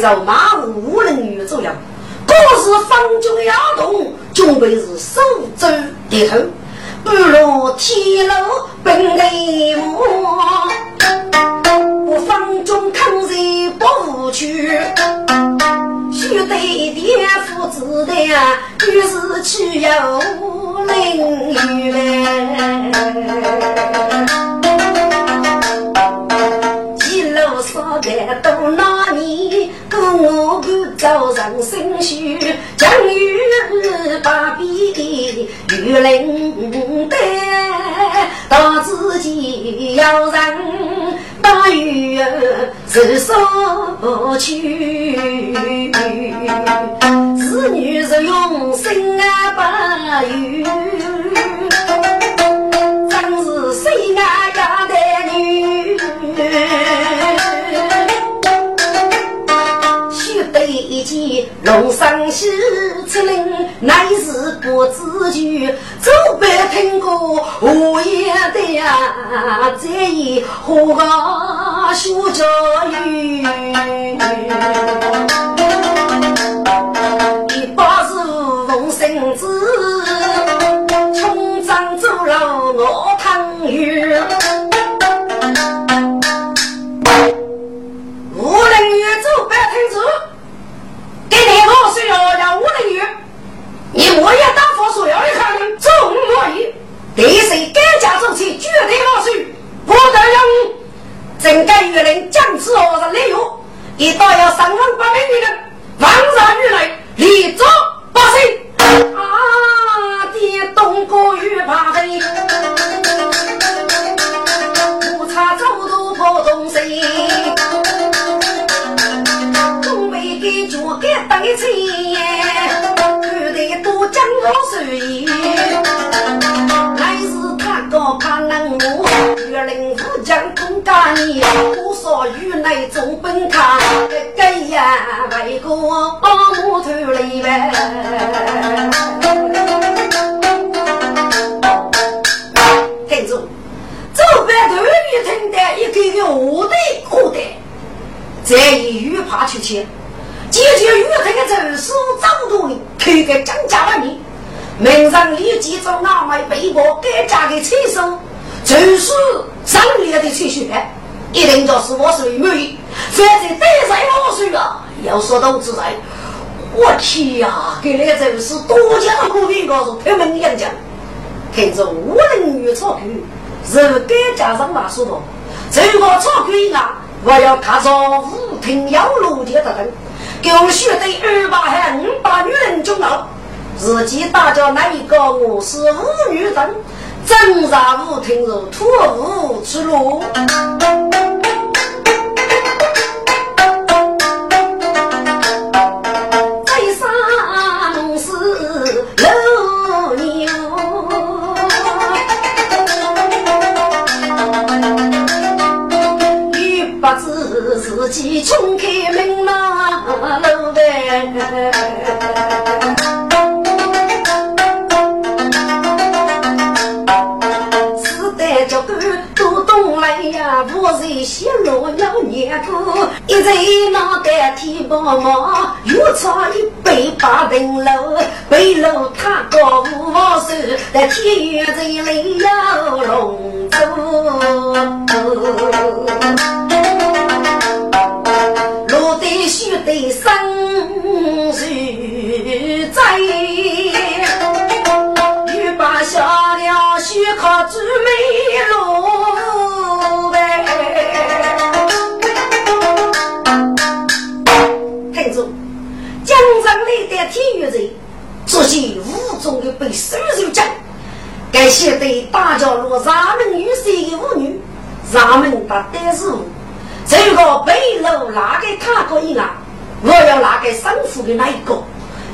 走吗？把臂与领带，到自己要人把鱼是收去，子女是用心啊把鱼，真是谁啊家的女。须得一见龙上喜出令，乃是不知趣。走北听过我也得呀，这一何个学教育？一把是凤生子，冲张走了我汤圆。你我也打发说要一看中我意，第谁改嫁走起，绝对老水，不得让整个月人将之何人利用，一到要三万八百女人，万然于来，立足八岁。啊！爹东过雨怕黑，不差走路破东西。东北的脚给带起，得多江河水。乃是他个怕能我，岳林府将空干你，我说与内总本卡，给呀为个木头里呗。听住，走白头雨听的一个个我的苦的。再以鱼爬出去，解决鱼这个走私走动，开个张家万年。门上立即找那枚背包该嫁给催收，就是上列的吹血，一定就是我是美女，反正得罪我水啊！要说到自在，我天呀，给那走私多讲苦的告诉他们两讲，看着无人与草根，是该加上那说的，这个草根啊。我要看着五庭要路的的人，给我学的二把汉五把女人中老，自己打着那一个我是五女人，正在舞厅如土无之路。自己冲开门马路呗，是得这个都懂来呀，我是些老要年过，一在脑袋提包毛，又差一杯八灯楼，背篓他高五毛手，在天月这里要龙舟。得生如在，欲把下了须靠住没路呗。听着，江上来的体育人，这些武中的被收入将，该写对大家如咱们女婿的妇女，咱们把单事，这个背篓拿给他可以啊？我要拿给生父的那一个，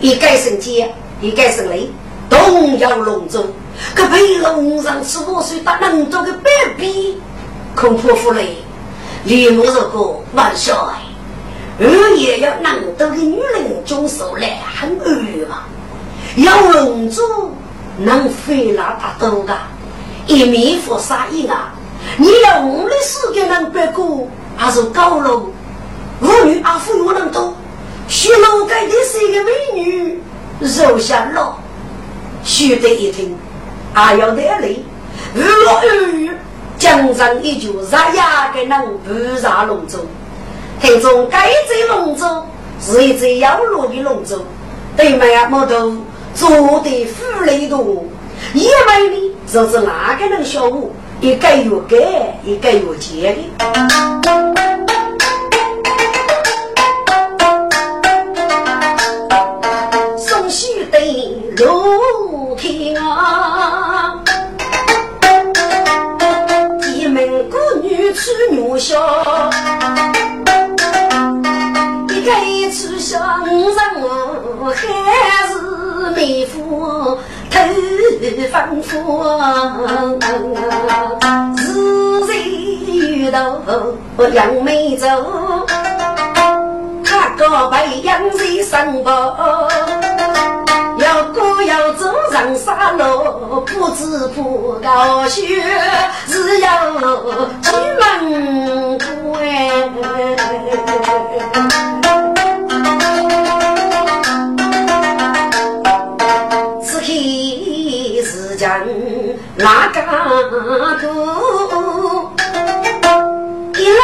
一改成奸，一改成雷，都要隆重。可被龙上十五岁打那么多个 baby，恐怕不累。李木这个万岁，二爷要能得的女人中手来很二嘛。要龙珠能飞那大多个，一面佛杀一啊！你要我的世界能别过，还是高楼？妇女阿父又能多，徐楼盖的是一个美女，肉下肉，须得一听。还要得累，日落日江上一句杀呀个人不杀龙舟，听众该在龙舟是一只要落的龙舟，对面啊木头做的富雷多，因为呢就是哪个人小五，一个月给，一个月结的。一门孤女出女笑，一个一出相人还是妹夫头丰富，日日遇到杨梅洲。他个被养在身旁，要走上山路，不知不觉是要出门关。此刻是将哪个多？一郎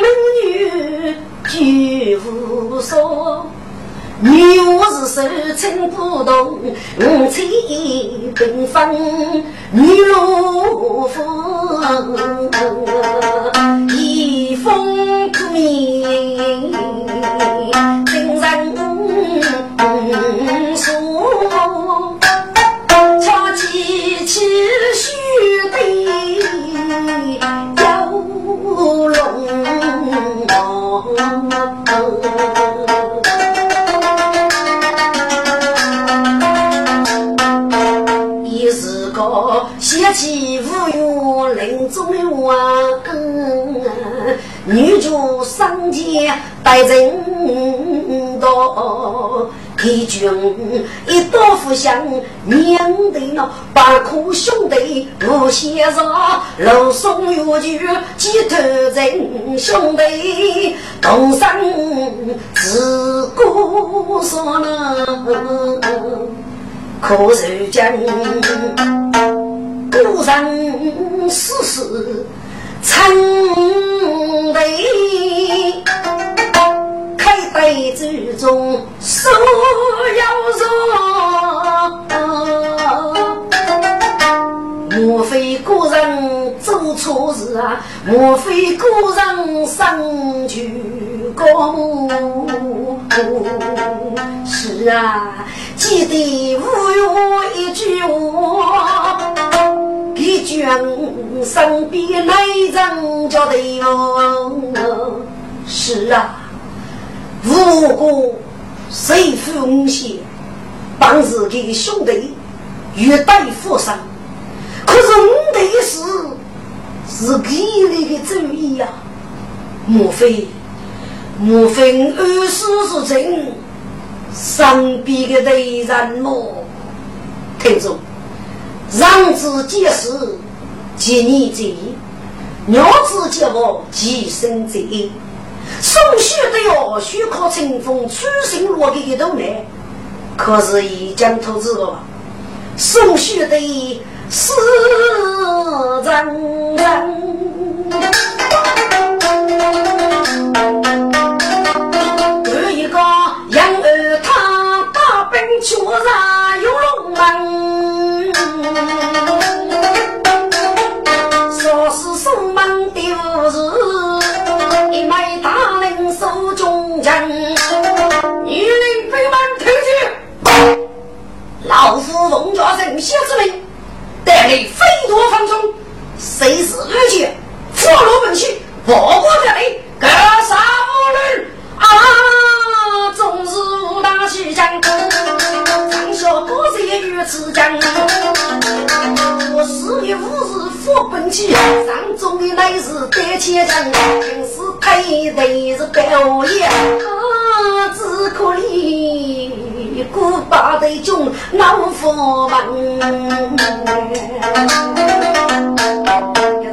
美女。举无所，女手撑不动，五彩缤纷女如风，主上街待人多。敌军一刀斧向，面对那八颗兄弟无先杀，路送越剧几头人兄弟同生自古说呢，可是将古人世事成对。开杯之中，手要热。莫非古人做错事啊？莫非古人生去过目？是啊，记得无有一句话，给君身边来人交代哟。是啊。如果谁负五险，帮自己的兄弟欲带负伤，可是我的事是给你的主意呀？莫非莫非二师是真？身边的内人么？听着，让子结事，吉你吉，鸟子皆我，吉生吉。送血的哟，许靠清风出行落的一头来，可是已将投资了。送血的是人老夫龙家胜，谢志明，带你飞夺芳村，生死二劫，佛罗本溪，我国在里格杀俘论啊！终日无大喜，江歌。上下八十一遇之将，我四月五日复奔去，上中的来日得千将，平时开头是表演，只可怜孤八的军老伙伴。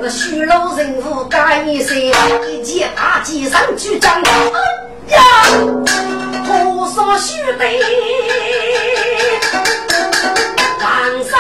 要是虚老人物干一些，一见大吉上去张，哎呀！多少兄弟万生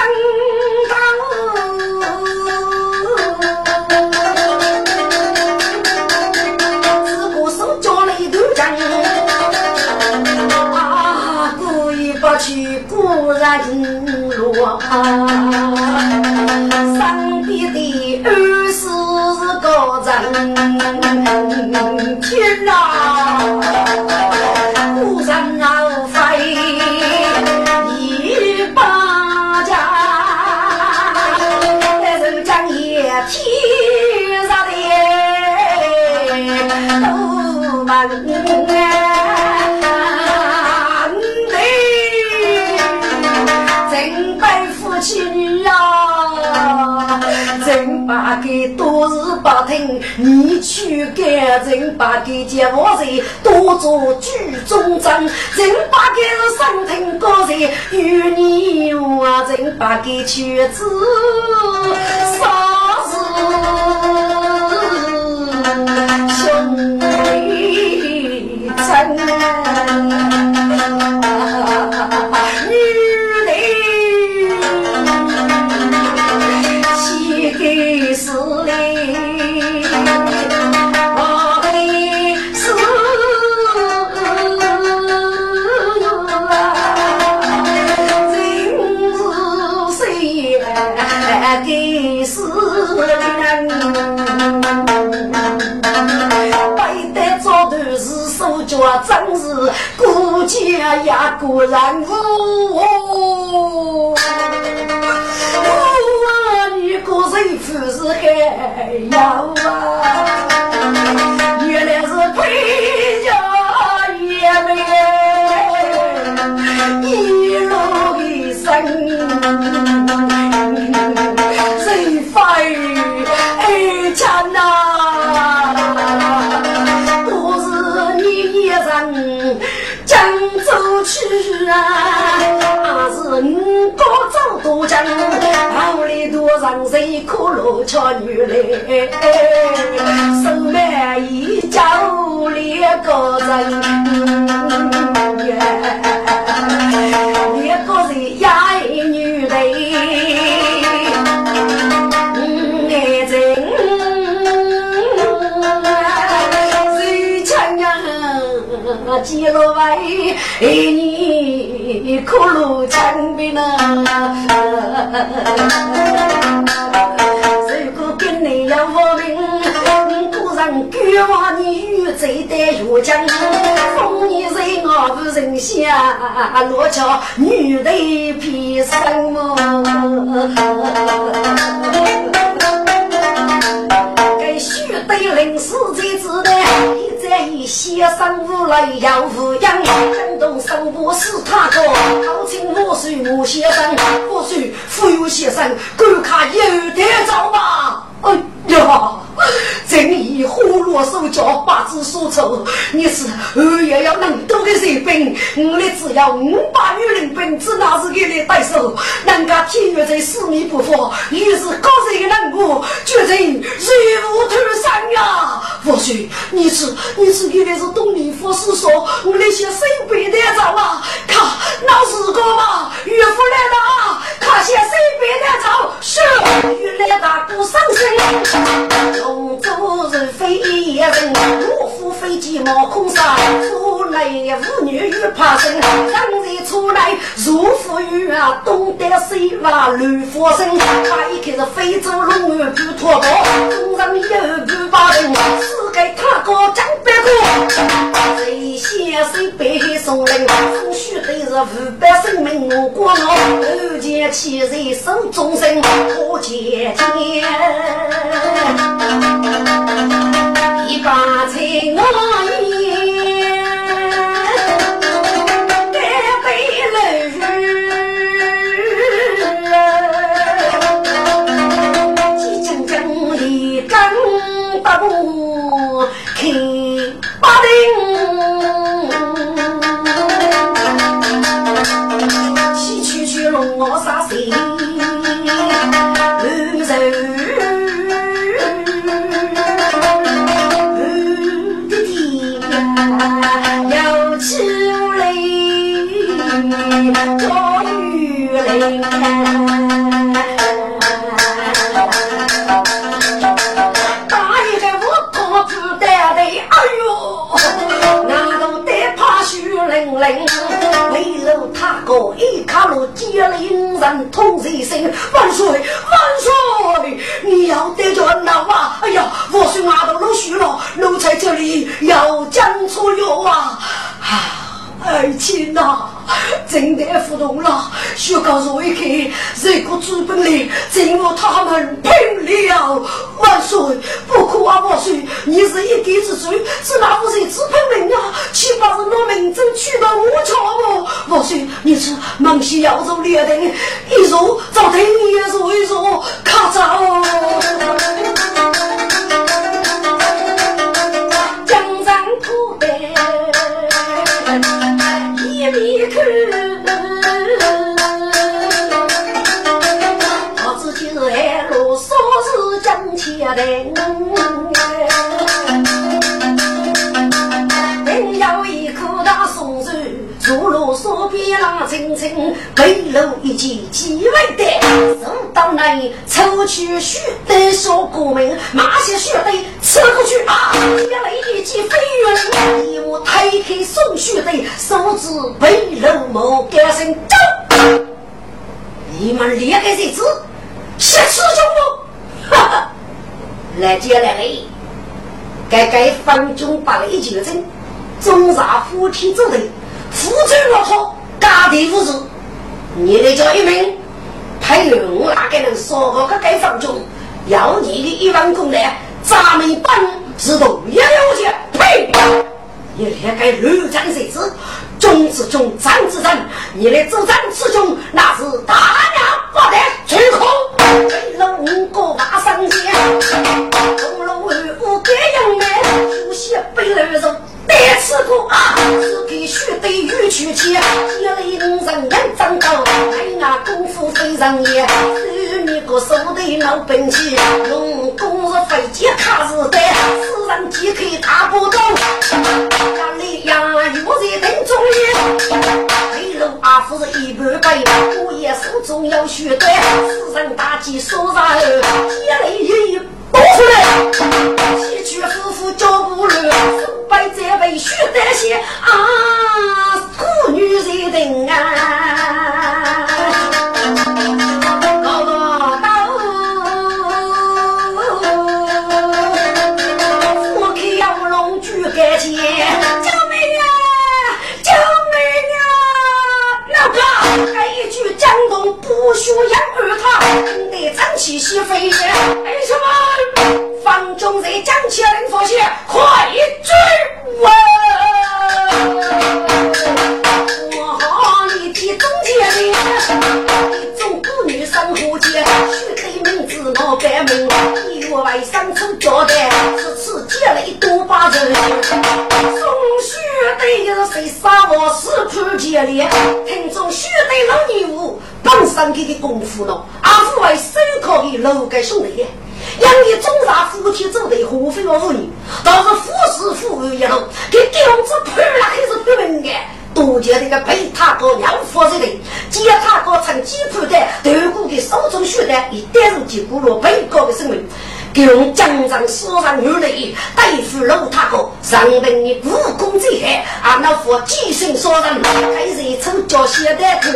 你去给人把给接我人多做剧中针，人把给是上庭高人与你我，人把给去子。啥 呀，果然哦！我一个人富是还要可乐瞧女来？手买一脚两个人，两个人压一女的。记录为你苦路长兵呐，命，果然冤枉你与贼的越江，风你人我不人下，落桥女的披什么？给须得临死才知道。在以先生无来要无养，感动生活是他哥，好请我是我先生，我是富有先生，观看有点早吧？哎呀！正义花落手脚，八字所抽。你是二爷要能多的士兵，我的只要五百女人兵，只拿是给你带手。人家天月在四面不发，于是高人人物决定如虎添山呀！或许你是你是原来是东林佛师说，我那些身背的早啊，看老四哥嘛，岳父来了啊，看些身背的早，是原来大哥上身。龙舟是飞人，我夫飞鸡冒空沙，出来妇女又怕生，刚才出来如虎女啊，东得西望乱发生。他一看是非洲龙儿不脱保，中上有不把人，是给他哥江北哥，谁先谁背送人，风须对着五百生命我过我，后见起人手中生，可见天。一把菜我我杀心，满愁满的天，有秋雷，打。大一个我扛住担，哎呦！零零为了他国一卡罗接了英人痛知心万岁万岁你要得着闹啊哎呀我是拿到老虚了奴才这里要讲出了啊啊爱情呐，真的不动了。学高若一看，这个资本里真我他们拼了。万岁，不可啊！万岁，你是一己之罪，是那不是资本人啊？岂不是拿民政取到我桥吗？万岁，你是忙西要走列的，一入早听你也说一说，咔嚓！江浪青青，背篓一件几万的。送到那里，抽取血的小哥们，马些血的吃过去啊！一来一起飞远，一我推开送血的，手指背篓毛干声走。你们两个日子，吃吃就不，哈哈！来接来嘞！该该方中把雷九针，中杀夫妻之人，夫妻落后，家庭无事。你得叫一名。还有我那个人说过个该方中，要你的一万公来，咱们本是同一有钱。呸！你连个乱讲谁子？中之中，张之张，你来主张之中，那是大娘不得吹空。为了五个瓦上线，红楼五个用的，书写背二肉。第次过啊，是给须得玉去钱，一类人人长高，哎呀功夫非常严。是你个手的老本钱，用功是费劲卡是的，私人即可打不动。家里呀，又在等中年，黑路阿夫是一半白，我也手中要学的，私人大计手上，一类一。多出来，西去夫妇脚步乱，手摆在为血担心啊，苦女人啊，高高刀，我看要龙举杆前，救命啊，救命啊！老哥，来一句江东不许养儿他，得争气息飞也，中在将起来，发现快追我！我好你的中间人，一种妇女生活间，许的名字我改名，一月外上出交代，此次接了一多把人，送许的有谁杀我四处接连，听众许的老女巫本身给的功夫了，阿父为手铐的楼盖兄弟。养你中上夫妻走的合肥的妇女，倒是富士富裕一路，给吊子判了还是不明的。多见那个被他哥娘夫子的，接他哥趁机判的，头骨的手中血的，一点入结果了被告的生命。给用江上死上女泪，对付老太哥，上等你武功最害，俺那副寄生杀人，还是一抽脚血的头，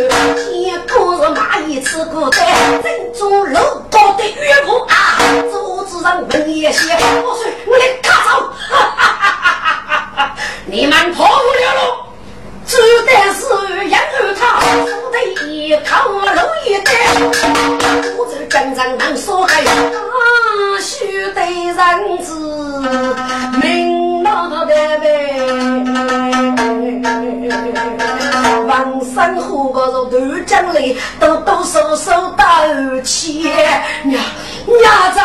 天哥是蚂蚁吃过的，正中楼高的岳母啊，桌子上闻一些，我说我来卡走，哈哈哈哈哈哈！你们跑不了了，只得是养儿他，不得一靠楼一带，我这江上能说开。须得人知明脑袋呗，王生虎个是断江里，都都手手打起，娘娘子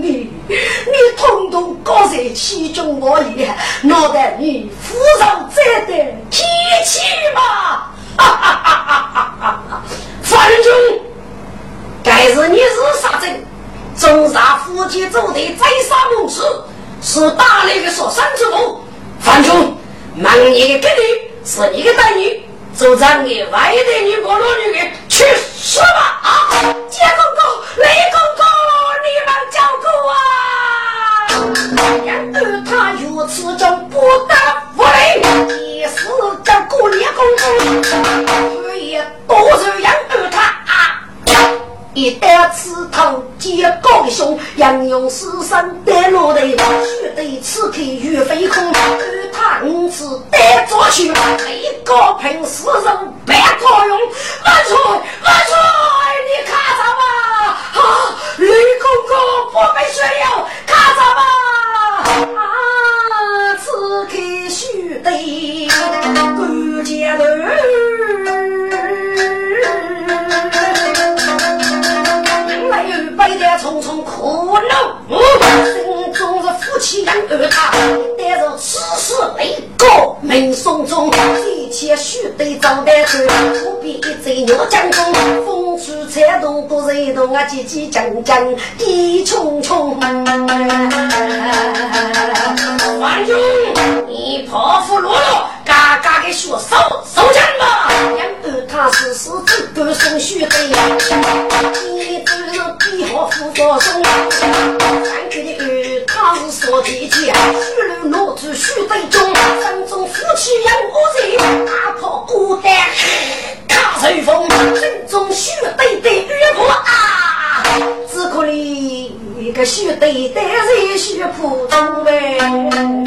你你统统搞在其中我也，脑袋你扶上再的提起嘛，哈哈哈哈！反正该是你是啥子？中杀夫妻走的再杀母子，是大雷的所生之母。范中，满你给你是你的待遇，就让你外的女过路女的去死吧！啊，姐公公、雷公公，你们照顾啊！杨二他如此中不得不累，一死叫过年公公。多少养！一担刺头接高胸，杨勇死身带落的，须得此刻欲飞空。而他五次带着去，一个平死人半个用。万岁万岁，你看着吧！啊，吕公公不被血了，看着吧！啊，此刻须得关键头。匆匆苦恼，心中是夫妻养儿他，但是此事为国民送终，一切须得招待去，不必一醉鸟江中，风吹彩动不人动啊，急急将将地匆匆。万军，你泼妇落落，嘎嘎的学手手枪吧，养儿他是是只管送须得，你只是比好夫。我送三去的儿，他是说的家，许了奴子许得中，山中夫妻养五人，大炮孤单卡随风，心中许得的儿婆啊，只可怜一个许得的人许普通呗。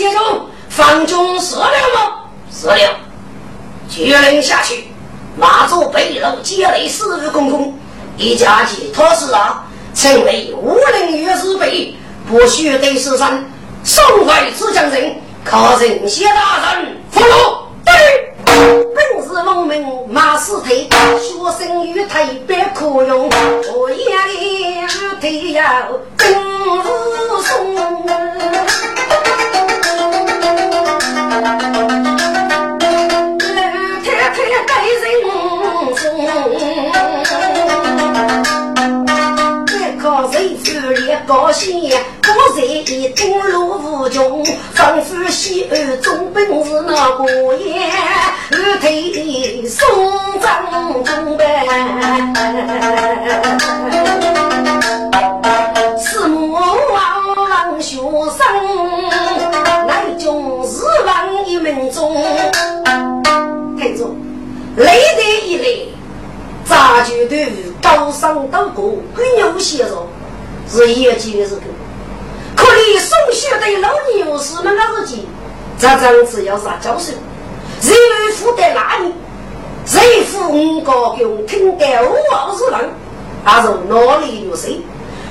接中，方中死了吗？死了。决令下去，马祖北楼接雷四日公公，一家寄托事啊，成为武陵月之辈，不许对死山送回此将人，可任谢大人俘虏。对。本是农民马死退，学生与他别可用。我眼里退要更无松，高兴。我在一登陆无穷，仿佛西安总本是那个爷，二腿松张中呗。四目望学生，门中。听着，累得一累，杂剧队高尚到过，很有些着，是业绩的时候。可你送学的老牛士们的日记，这张只要啥教授，谁负得那里？谁负五个用听得五二十人，还是哪里有谁？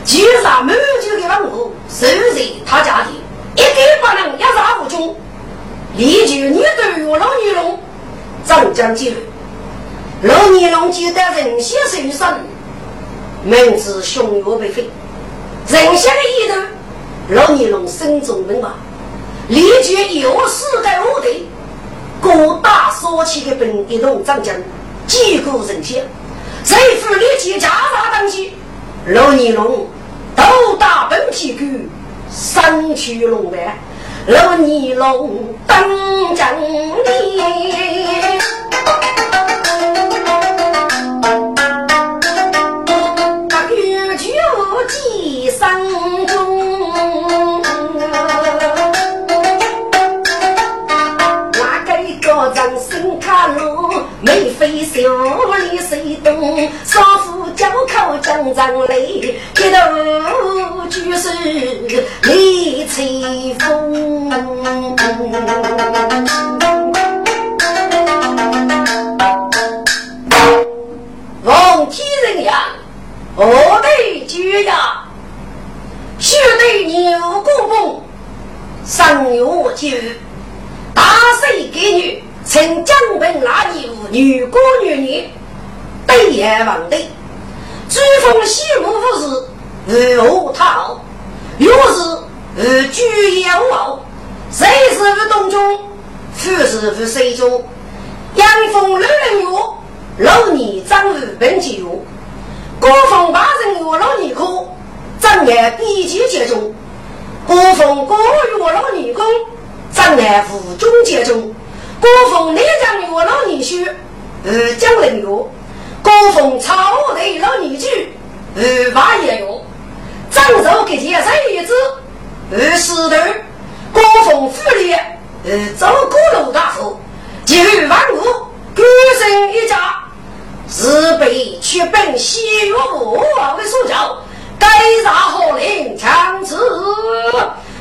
其上满九的万户，守在他家的，一个不能一杀无穷。立就你对于老尼龙，长江几率，老尼龙记得人先受伤，名字雄岳被废，人先的一头。老尼龙身中明白，立即又四个部队，各大所起的兵一同张将，几股人血，谁负立即加大当起，老尼龙斗打本皮狗，三驱龙外，老尼龙登阵地。眉飞笑里谁懂？少妇交口张张泪，一头就是李翠凤。王天人呀，何得绝呀？须得牛公公上月酒，大水给女。曾江本那一户女歌女女，对眼望对，珠峰西木不是无何讨，又是无居有傲，谁是无东中，富是无水中，阳风六人月，老年张日本节月，国风八人月老年科，正月比节节中，国风国语老女工，长安府中杰中，国风内江月老女婿，二江人月，国风朝内老女婿，二八爷月，张寿给介绍一子，二师头，国风府里，二周国路大夫，集万物，孤身一家，自备去奔西岳武王的所教。该杀何令强子，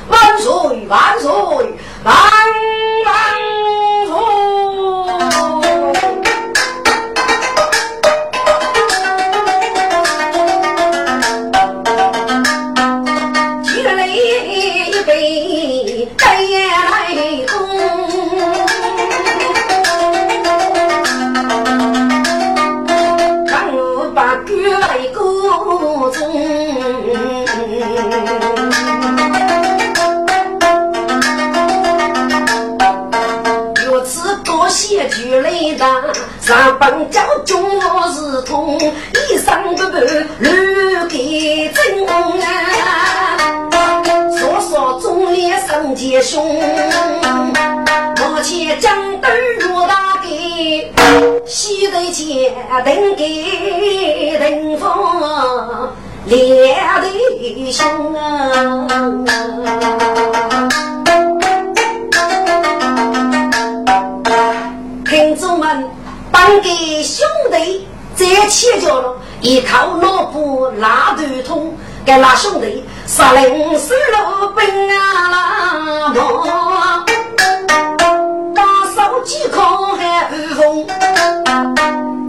万岁万岁万万岁！上本教中我是痛，一生不不留给真啊！说说忠烈胜杰兄，我且将灯入大给，西头前等给等风。两弟兄啊，听众们，帮给兄弟在前脚了，依靠脑部拉头痛，给那兄弟杀人死路兵啊啦！打手机靠海风。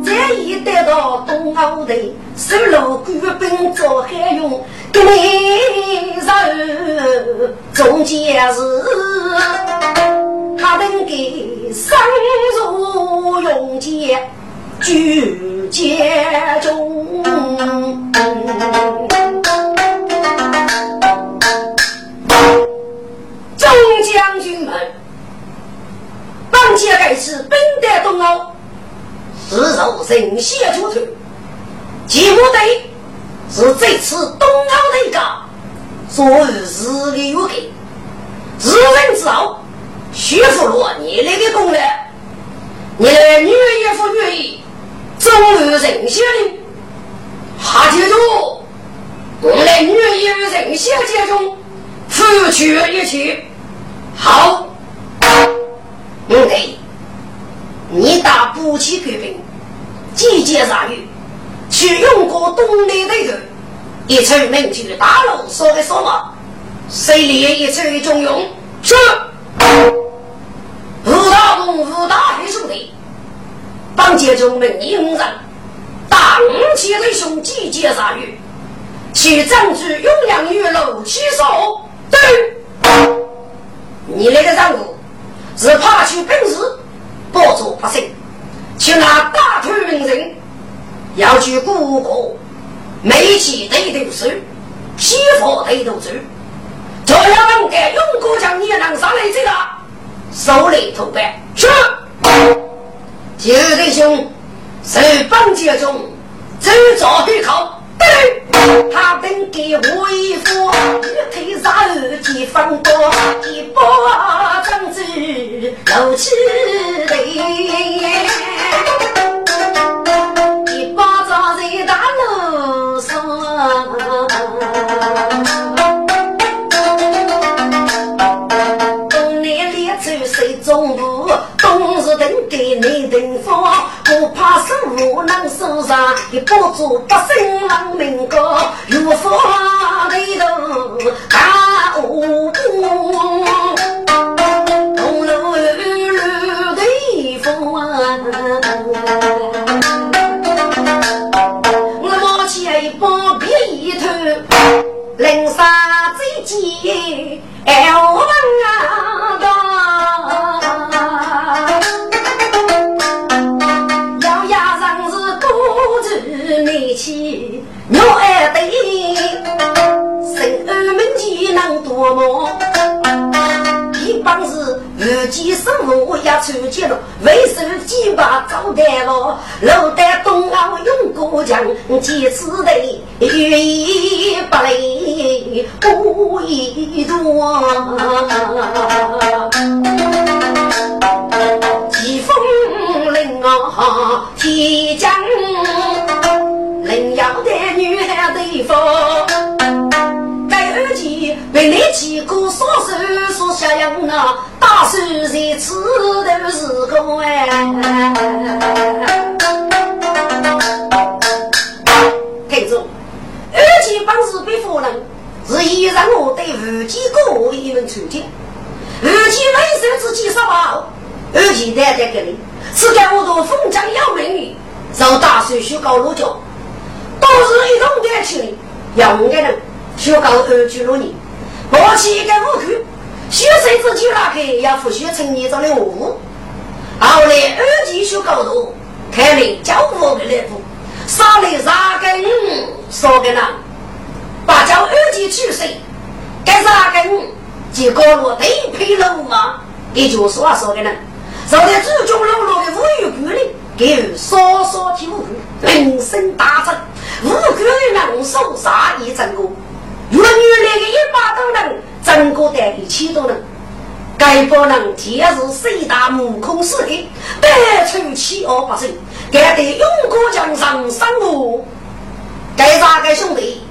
这一得到东澳的，收了官兵做海用，给你人中间是，他等给生如永劫举劫中。众将军们，本届该次兵得东欧。是受人血出头，其目的是这次东澳内阁所遇日的有给，日人之后，徐福罗你那个功劳，你的女也不愿意，终于人血的，哈记住，我的女也人血接中，付去一切，好，嗯对。你打不起官兵，集结上谕，去用过东南的头，一出名就大路说的说话，谁立一出中用？是。吴大公、吴大黑兄弟，帮接中门应人，当起的兄集结上谕，去占据永阳玉楼起手。对，你那个任务是怕去本事。保住百姓，去拿大头名人，要去故国，煤气得头收，批发得头收，这样能给永国将你能上来这个，手里头白是，九弟兄，受本节中，走早去考。他等给我一副玉腿上耳机放多一把针子露起来，受伤，也保住百姓亡命高，有法的头一一多。情，要我的人修高二句六年，过去一个五口。学生自己拉开，要复学成年长的我。后来二级修高度，开了教我的来步，杀了三根少个人，把教二级取水，该三根就高落对配了嘛？也就是说少个人，坐在祖宗老老的五岳谷里，给稍稍体悟，人生大成，五谷的人手杀一整个，原来的一把都能。整个带的七多人，该帮人天是四大目空死的，百出七二八岁，该得勇过江上三路。该三个兄弟，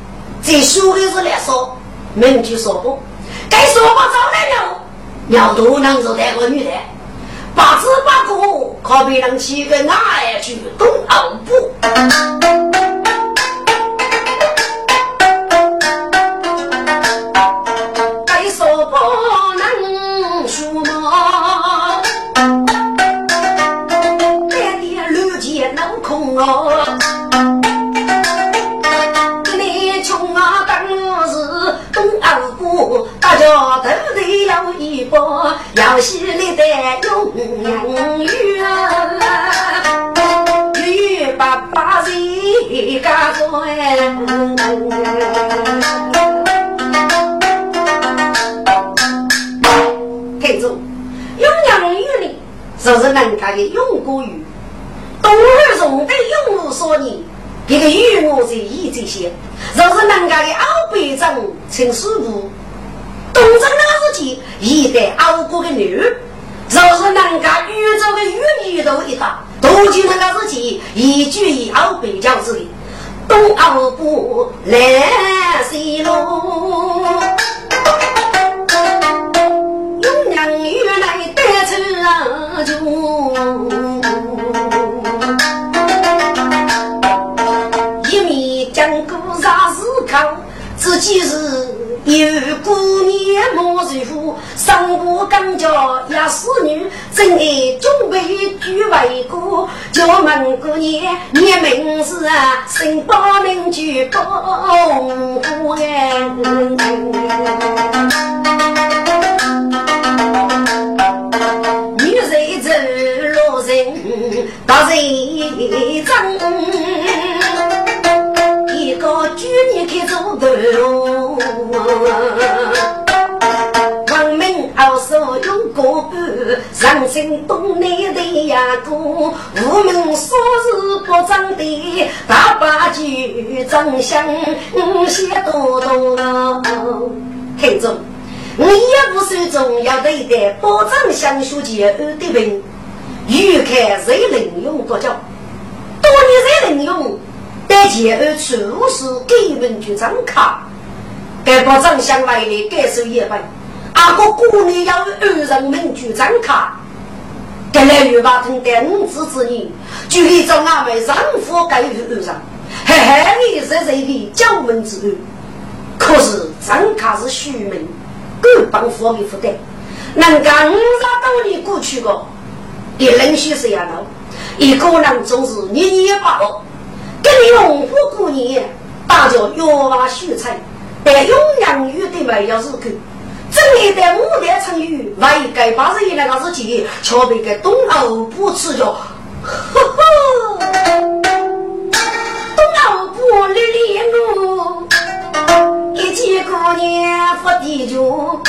在书的是来说，名句说不，该说不招来了，要多能做带个女的，八字八个，可别能去个爱去东澳部。姑，大家都得要一包，要洗你的永阳鱼啊，鱼爸爸谁家做哎？听住，永阳鱼里就是人家的永过鱼。东儿从的用武说你，一个与我在意这些，若是人家的敖背长成师傅，东正那个时期一代敖过的女，就是人家宇宙的玉女都一打，都就那个时期一句以敖背教子的东傲不来西路，有娘玉来带出就。自己是虎，生过刚家也是女，真爱准备举为国。叫门姑娘，你名字啊，姓包名举公公哎。女人走路人，大人争。举你开走头，人生东南的呀哥，无名说是不长的，大把句真相写多多。听众，我也不是重要的一代，保障乡学结二的人，欲看谁能用多久，多你谁能用。在前二处是根本就张卡，该把张相外的感受一份。阿哥过年要二人民就张卡，该来玉把通的五子之女，就一种阿妹丈夫该于二上，还害你在这里叫门之女。可是张卡是虚名，各帮佛的负担，能干五十多年过去个，一人许是样了，一个人总是年年把握。跟你龙虎过年，大家药娃秀才，但永阳鱼的没有日口，正一代牡丹成语，外该八十一那个日期，却被个东欧不吃着，呵呵，东欧不理理我，一见姑娘不地脚，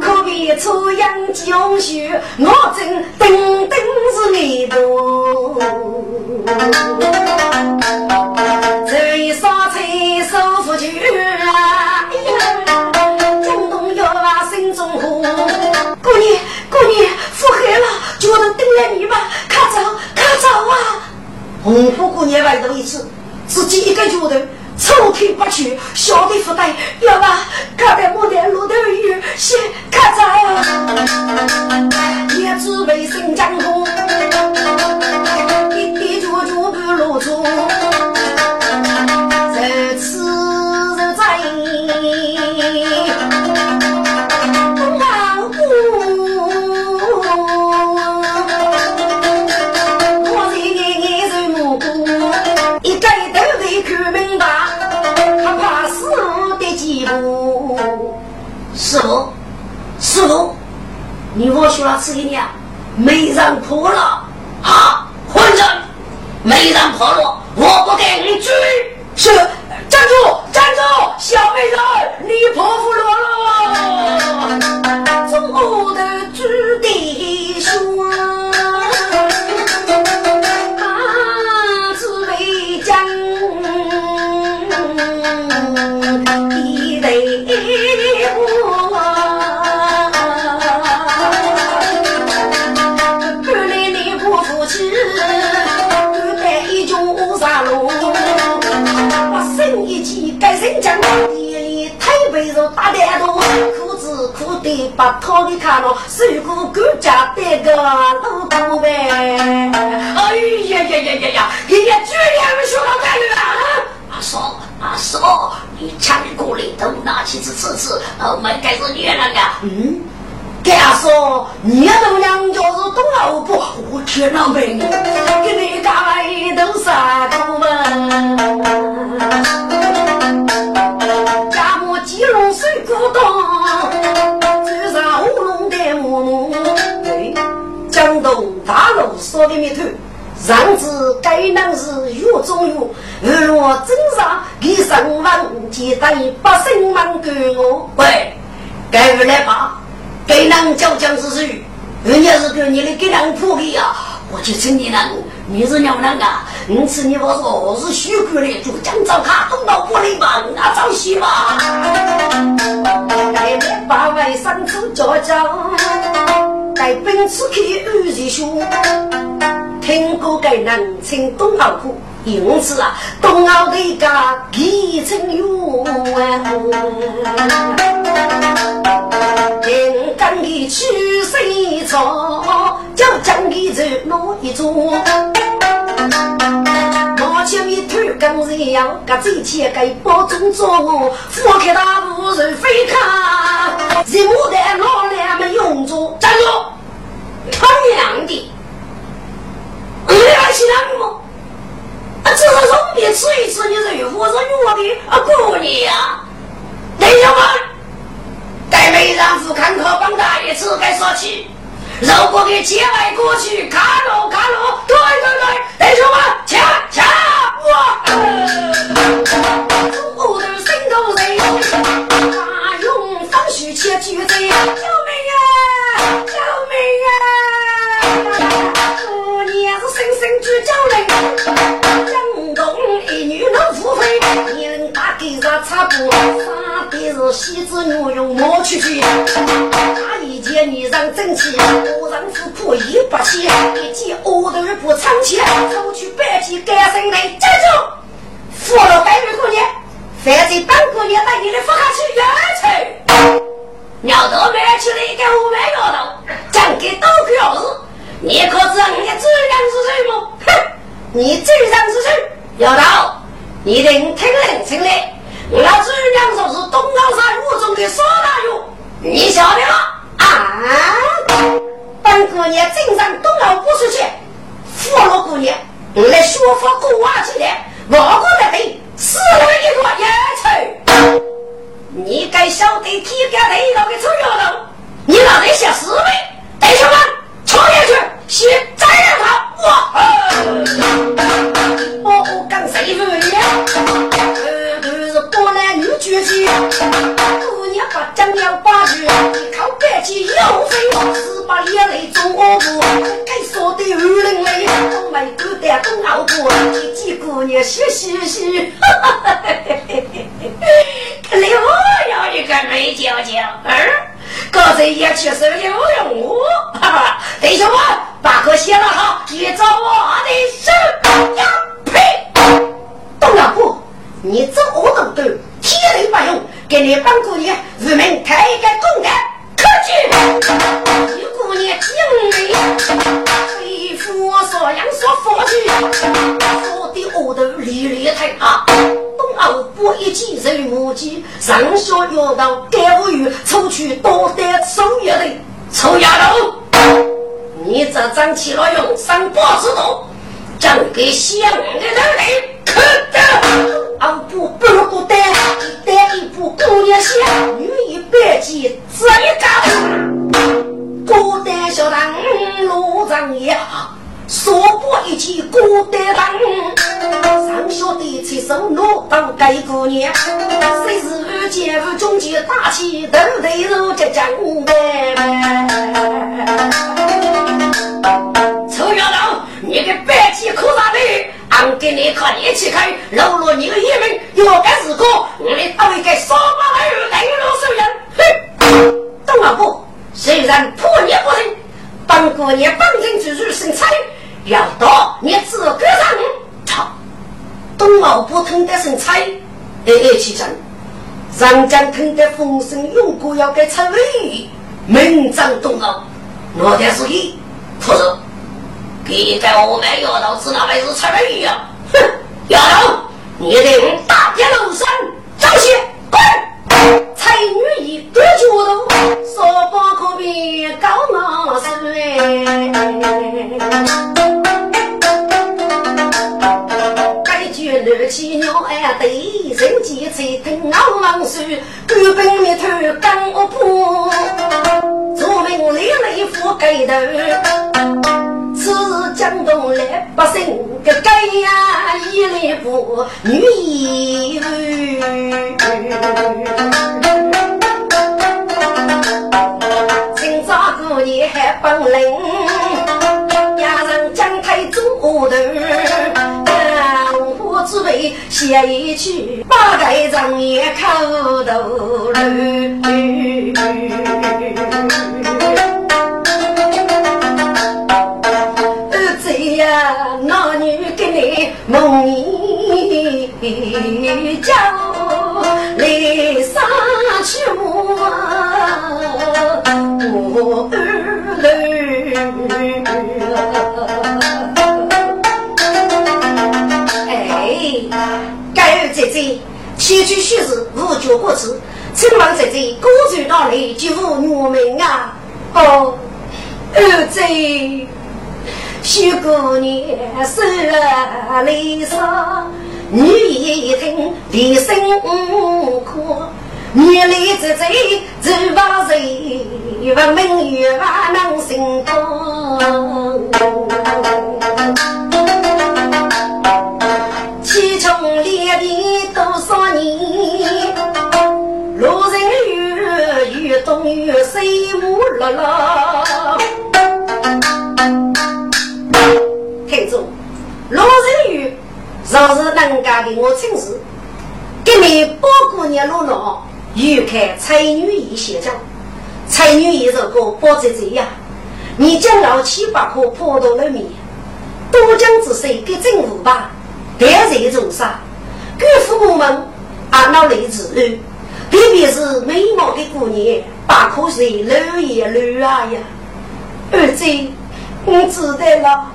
可比初阳江水，我正等等是。你多。红布姑年外头一次，自己一个脚头。抽腿不去，小的不带，要吧？看在我的路头雨，先看着，也只为新疆红，一滴脚脚不露出。你我说了这一年没人破了啊！混账，没人破了，我不给你追。是，站住，站住，小美人，你破不了打得多，裤子裤的把套的看了，手鼓鼓家带个老大呗。哎呀呀呀呀呀！人家居然没学到干了啊！阿嫂阿嫂，你抢过来都拿起吃吃吃，我们该是女人了。嗯，该说你都娘家是多老婆，我天哪，妹，给你干来都啥子嘛？一龙水古道，走上乌龙的木木。对，江东大路说的面头，上至该能是岳中岳，二落镇上给上万几等百姓们给我。喂，该不来吧？该能叫江之水，人家是给你的给两铺的呀，我就称你能。你是娘啷个？你吃你不说，我是虚构的，就讲找他东到玻璃吧，那找戏吧。来来把外甥子叫叫，带本次去二弟兄。听过该人称东奥虎，因此啊，东奥的家几层哟。天干的去水草，叫将的走路一座。毛前一头跟人样，个嘴前个包中中，俯开大步人飞开，一牡丹老两没用着，站住！他娘的，你还是那么？啊，这是兄弟吃一吃，你是我是我的啊姑娘，弟兄们，该没让夫看可帮大爷吃该说起。如果给结拜过去，看喽看喽，对对对，弟兄们，抢抢我！中的心头人，大勇放血切举子，用毛去去。见你让正气，我让夫苦一不起，一见恶头不长气，出去百计干生来站住！扶了白玉姑娘，反正当姑娘带你的放下去冤仇。鸟头买去了一个五万摇头，讲给都表示，你可知道你的主人是谁吗？哼，你主人是谁？摇头，你听听人清的，我主人说是东高山五中的少大勇，你晓得吗？啊！本姑娘正上东老不出去，扶了姑娘，我来说法过话去的，我过得很，死了一个冤仇。你该晓得天干地老的臭丫头，你老得想死呗？弟兄们，冲下去，先宰了他！我，我刚谁不一样？都是波兰女绝技，姑娘把将要挂住，靠背。起又飞，十八眼泪中我不，该说的二人泪，我没够的东奥不，一见姑娘笑嘻嘻，哈哈哈哈哈！里我要一个美娇娇儿。刚才也确实有用我，哈哈！弟兄们，把课写了好，你找我的手呀！呸！董老婆，你这恶毒的，铁雷不用，给你帮姑娘入门开一个公干，客气。一姑娘精美，非佛说杨说佛句，说的恶毒厉厉害啊！后不一记人母鸡，上学要到干部员，出去多得收月的臭丫头，你这张起了用上八字头，讲给乡的人来可得。俺不不孤单，单一步姑娘香，女一百计这一个，孤单小当路长也。说过一句孤单当，上学的出手落到该姑娘，虽是见无中间大气都得如这江边。臭丫头，你个白鸡哭啥的？俺跟你靠一起开，露露你的爷们要干是哥，我的头一个双马儿等路手人。哼，董老婆，虽然破你不成，帮姑娘帮人之日生财。要到你自个上，操！东老不疼的身材，哎哎起身，上将疼得风声用过，要给陈伟门长东老，我的是你，不是，给在我们丫头子那位是陈伟呀！哼，丫头，你得大街路上找些滚！才女一对脚头，说不可比高马水。该句乱起鸟儿对，人间才听傲王说，官兵灭头刚恶破，做命连累负盖头。此江东来百姓，个该呀一来不女一今朝过年还本领，压上江台做头，写一曲，八代人也口头那女给你梦里叫来杀去我句虚实无脚过词，请问姐姐，歌传到来就无我们啊？哦，儿子。许姑娘受了雷伤，女一听厉声哭，面里直在走把谁，问明月还能心痛。七重烈地多少年，路人雨雨冬雨水木落落。听众，老人与若是能家给我亲事，给你包姑娘落脑，又看才女一写照，才女一首歌包在这呀，你将老七八颗破到了面，多江之水给政府吧，别人做啥？给父母们啊脑泪子，特别是美貌的姑娘，把口水流也流啊呀，儿子。我知道了，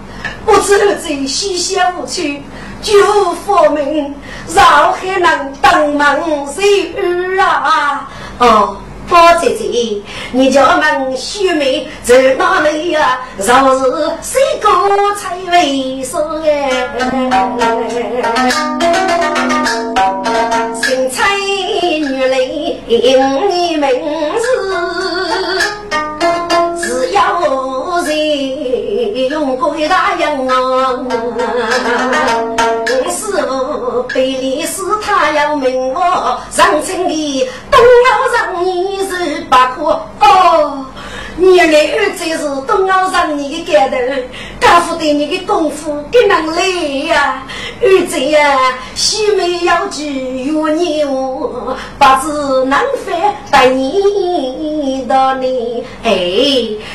不知儿子西厢无趣，绝无佛门，绕海能登门谁儿啊？哦，包姐姐，你家门秀美在哪里呀？若是谁个才为说哎？新彩女来应你名字。只要人用鬼答应我，师傅背里是他要命我，上城里东要让你是八颗哦。你来儿子是东澳上你的干头，家父对你的功夫更能累呀。儿子呀，须眉要举月牛，八字难翻带你到你。哎，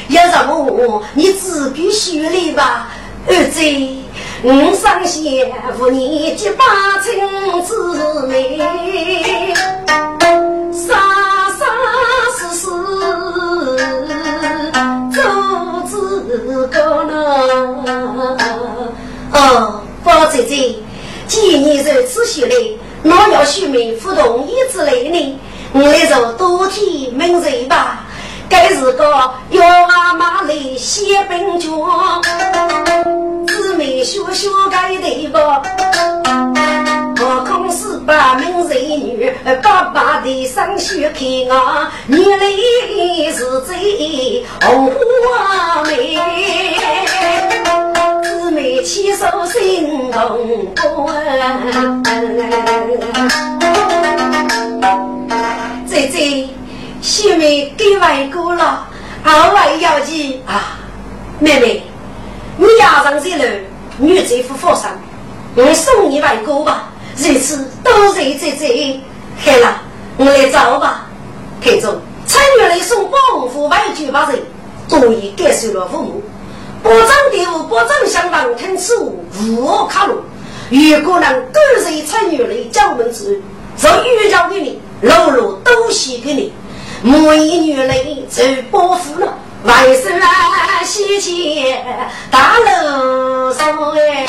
要什么你自己学来吧，儿子。我上仙扶你结把亲姊妹，生生世世做子高呢。哦，包姐姐，既然如此说来，我要许妹夫同意之类呢？我来做多替门人吧。该是个要阿妈来写本卷，姊妹学学该对不？我空是把门人女，爸爸的上学看我，你来是最红花妹，姊妹牵手心动过。姐姐。小妹给外公了，二位要紧啊！妹妹，你押上这楼，女贼夫佛上，我送你外公吧。这次多谢姐姐，好了，我来找吧。看中参与来送帮扶外举把人，多已感受了父母。保障队伍，保障相当，听此无无卡路。如果能个人参与来将门子，就预交给你，路路都写给你。母一女来走包袱了，万寿喜气大楼上哎，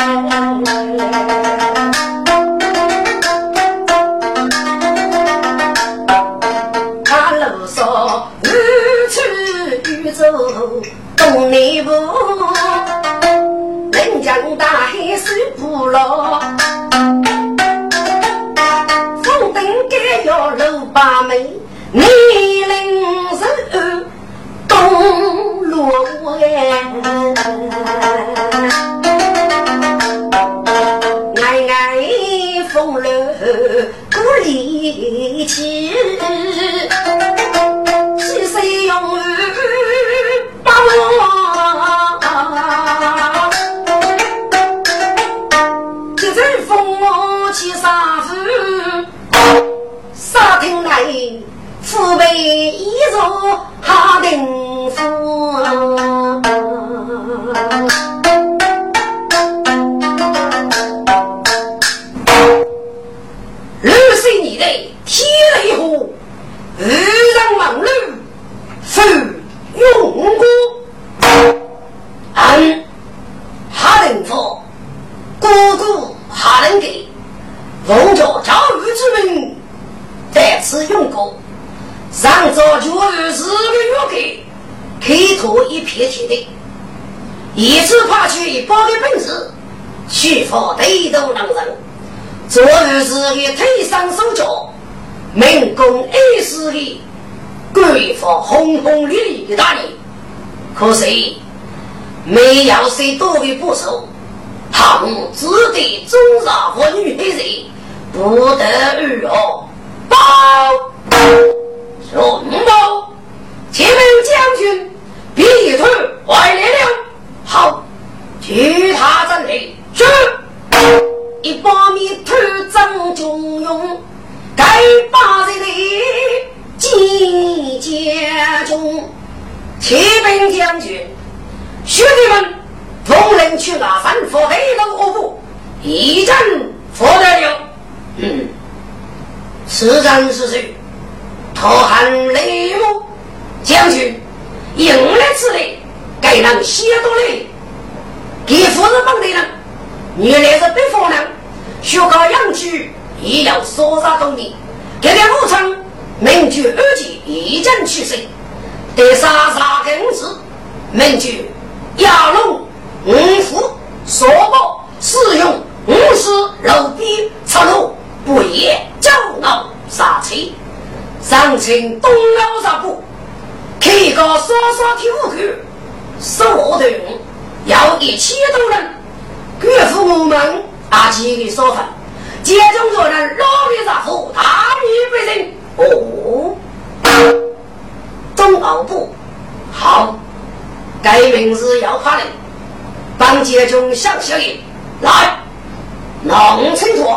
大楼上日出宇宙东南部，人江大海水不落，风灯该要六八门。你路哎，爱风流不离弃，几岁永把我，几阵风起沙子，沙听来。父辈一入哈定府，六岁你的天雷虎，日人忙碌，富用功，俺哈定府哥哥哈定给奉着教育之名，在此用功。上早就二十个月给开拓一片天地，一次发出一包的本事，去发对头狼人。昨日是个腿上手脚，民工二十的官方轰轰烈烈的大礼。可惜没有谁多的不受，他们只得中杀和女黑人，不得而哦，报。龙宝，前面将军必退外来了。好，其他阵内是一把米头张军勇，该把人的进家中。启禀将军，兄弟们，同人去拿山佛黑龙火布，一阵佛得了。嗯，此人是谁？他喊雷木将军，迎来此来，该让写多嘞。给夫人帮的人，原来是北方人，学高养居，也要说啥东西。给了武昌，名居二级，一将去世。得杀杀根子，名居亚龙五虎，说报使用五十肉笔，插入不夜骄傲杀气。上清东老十部，开个少少体育馆，收队伍要一千多人，岳父母们阿几个说法，集中着人老的杂货，大米百人哦，中奥部好，该名字要发令，帮杰中向小爷来，弄清楚，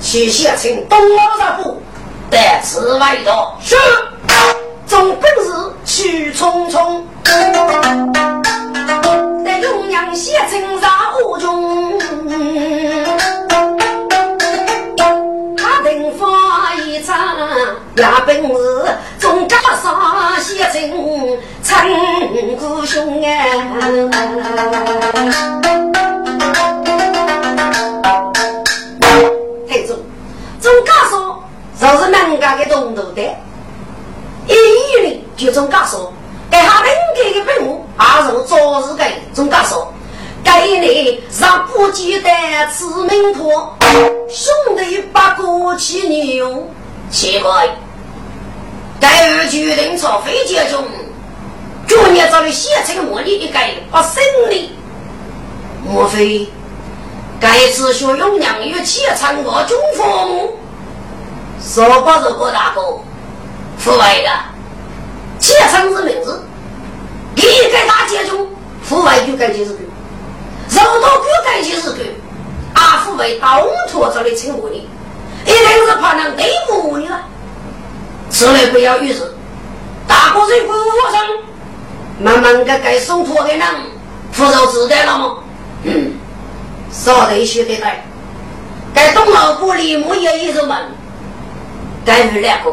去县城东老山府，得此外道是，总本事去匆匆，得永阳县城上五中。那本事，总家上写成陈国雄哎。太宗，总家说，就是能干的东头的，一就总家说，给他能干的本务，还是早日给总家说。该年让不记得吃名婆，兄弟把过去牛，奇怪。该日决定朝飞机中，昨年找的写成模拟一个不胜利。莫非该次学永阳与气参过中风？说不是郭大哥，父爱的气参是名字，一个大街中父外就该就是个，肉头就该就是个，阿父为刀拖着的称呼你，一定是怕能对付你了。此类不要于是，大哥在国上，慢慢的该送托的人，扶手自得了吗？嗯，少得些得来，该东老府里木也一入门，该与两个，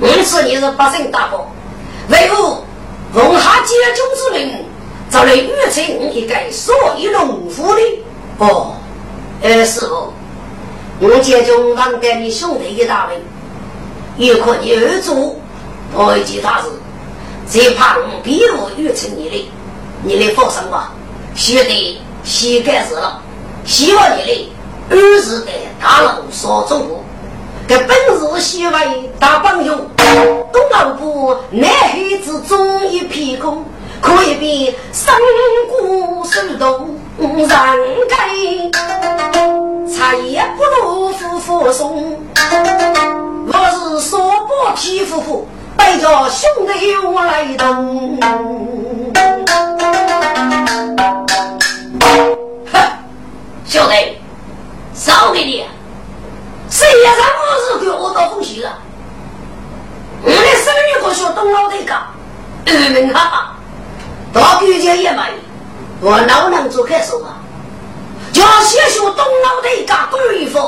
因此你是百姓大哥，为何奉下接中之命，找来玉成一个所以农夫的？哦，呃，师傅，我接中让给你兄弟一大名。也可你儿主不及他事，最怕我比我越成你的，你来放心吧。学得膝盖子了，希望你的儿子的大路所中国，给本日希望大帮用，东老部南海之中一片空，可以比三股手动让开，茶叶不如夫妇送。我是说破皮夫妇，带着兄弟我来登。哼，兄弟，少给你，这也让我是给我到风气了。我的生女可学东老的家，二门哈，大姑姐也没，我哪能做开手啊？叫先学东老的家贵妇，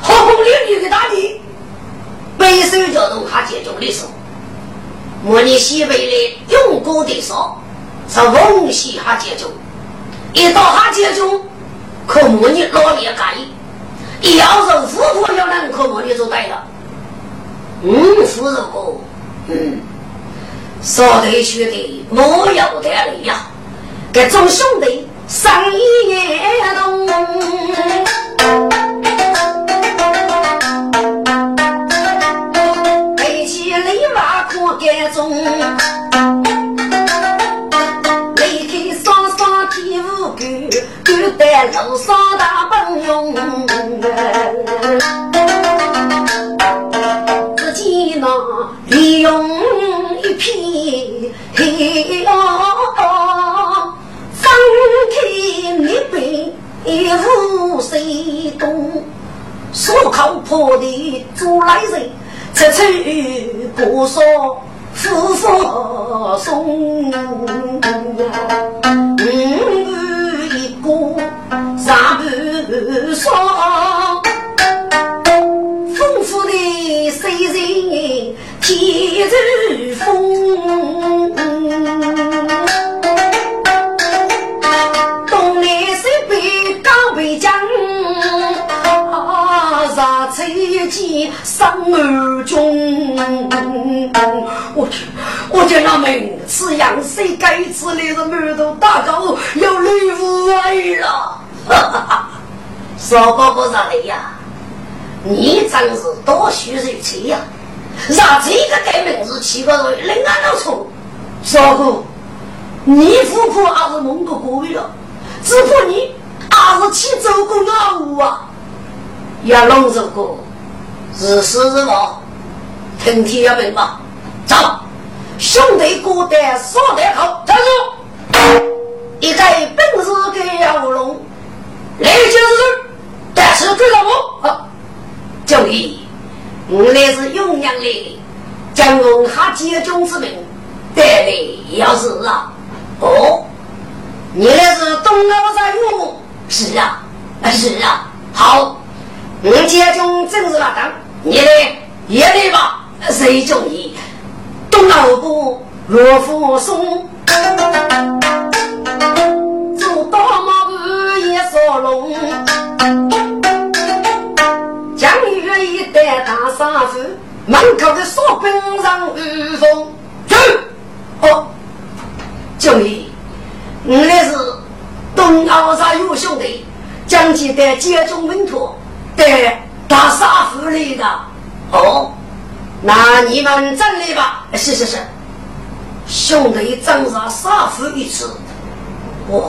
轰轰烈烈的大地。北手交通哈接中的时候，模拟西北的用功的少，是往西哈接中。一到哈接中，可模拟老烈干一要是富婆要能可模拟就对了。嗯，富人哦，嗯，说得学的莫要得累呀，这种兄弟生意也动。眼中，狗在路上大奔涌。只见那利用一片黑暗，翻开那边无谁懂，所靠破的竹来人。这次不说夫妇送，五丰富的虽然天如风，东南西北刚北江。一见生儿中，我去，我见那名此样谁该此来是满头大狗，要绿无为了。哈哈哈！少伯伯啥的呀？你真是多虚如此呀！让这个改名字起个人，另安都错。少哥，你夫妇还是蒙个过了，只怕你还是去走过那路啊！要弄这个。日死日亡，听天要明白。走，兄弟过得说得好，站住！一个本事给要龙，来就是，但是追到我啊！九义，我乃是永阳来的，将我哈接中之名带来要是啊！哦，你乃是东欧山岳？是啊，是啊，好，我接中正是那当，你来也来吧，谁中意？东欧部罗福松。大马步一扫龙，江雨一带大沙子，门口的扫兵上御风去。哦，九爷，我那是东奥山有兄弟，将其在接中稳妥，带大沙府里的。哦，那你们站立吧。是是是，兄弟站上沙府一次，哇！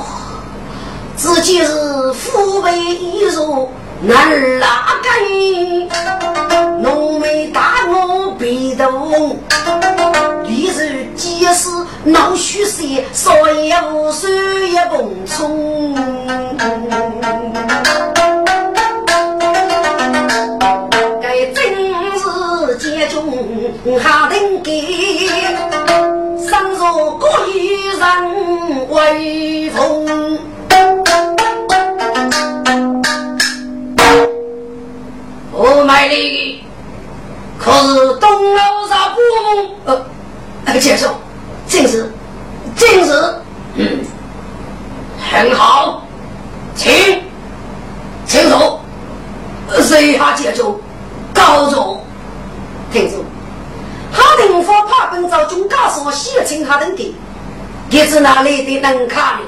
自己是父辈一如难拉根，浓眉大目鼻头，立日即使闹虚色，少爷无数一捧葱。该正是家中下定给，身着各衣人威风。我买的可是东欧沙布吗？呃，接受，正是，正是，嗯，很好，请，请坐，随他接受，告状，听住，哈登夫怕本朝中告诉我，写请哈登给，也是哪里的能卡的？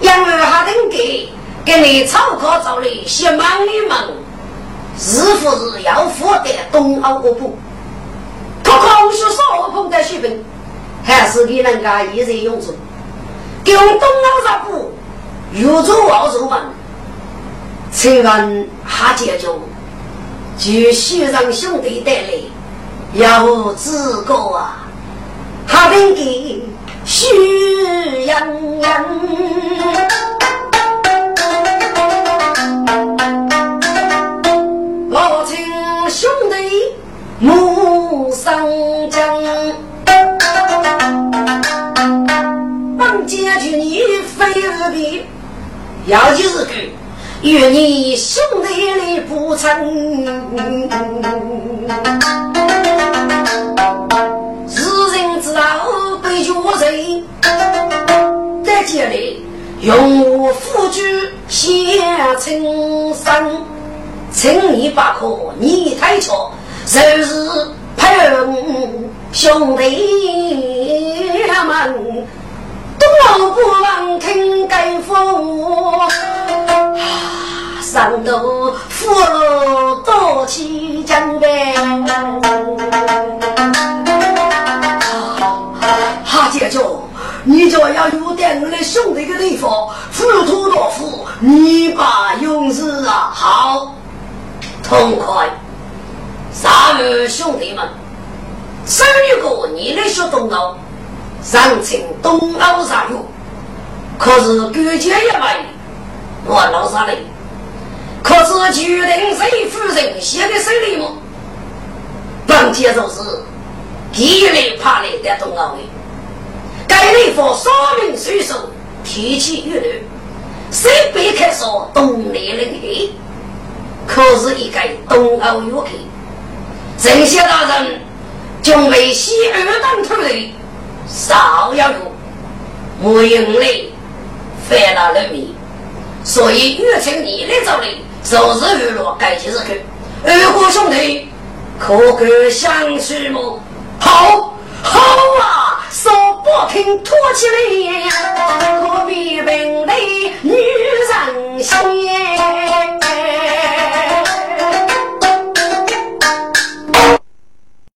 因为哈登给给你草稿找的写满的门。是不是要负担东欧国部？可空虚少碰的水平，还是给人家一人用处？给东欧啥部有做好做满？请问哈姐就就需让兄弟带来，要自个啊？哈能给徐洋洋。木上将，本将军你非二比，要就是个与你兄弟的不成。世人知道被绝人，在这里用我夫君先称生，请你把可你太错。就是朋兄弟他们，都不忘听该风，上头福禄多起江边。哈姐姐，你就要有点我的兄弟的地方，福土多福，你把勇士啊，好痛快。三位兄弟们，生一个你来学东欧，上称东欧上有，可是感觉一枚，我老啥嘞？可是决定谁夫人写的手里么？本节就是地雷怕来的东欧的，该地方说明水手天气雨乱，谁别开说东来人黑，可是一个东欧游客。这些大人准备西二等土地，少要用，不用来犯了人民，所以越请你来找你，就是娱乐该节日去。二哥兄弟，可可相许吗？好，好啊！手不停拖起来，何必本领女人心？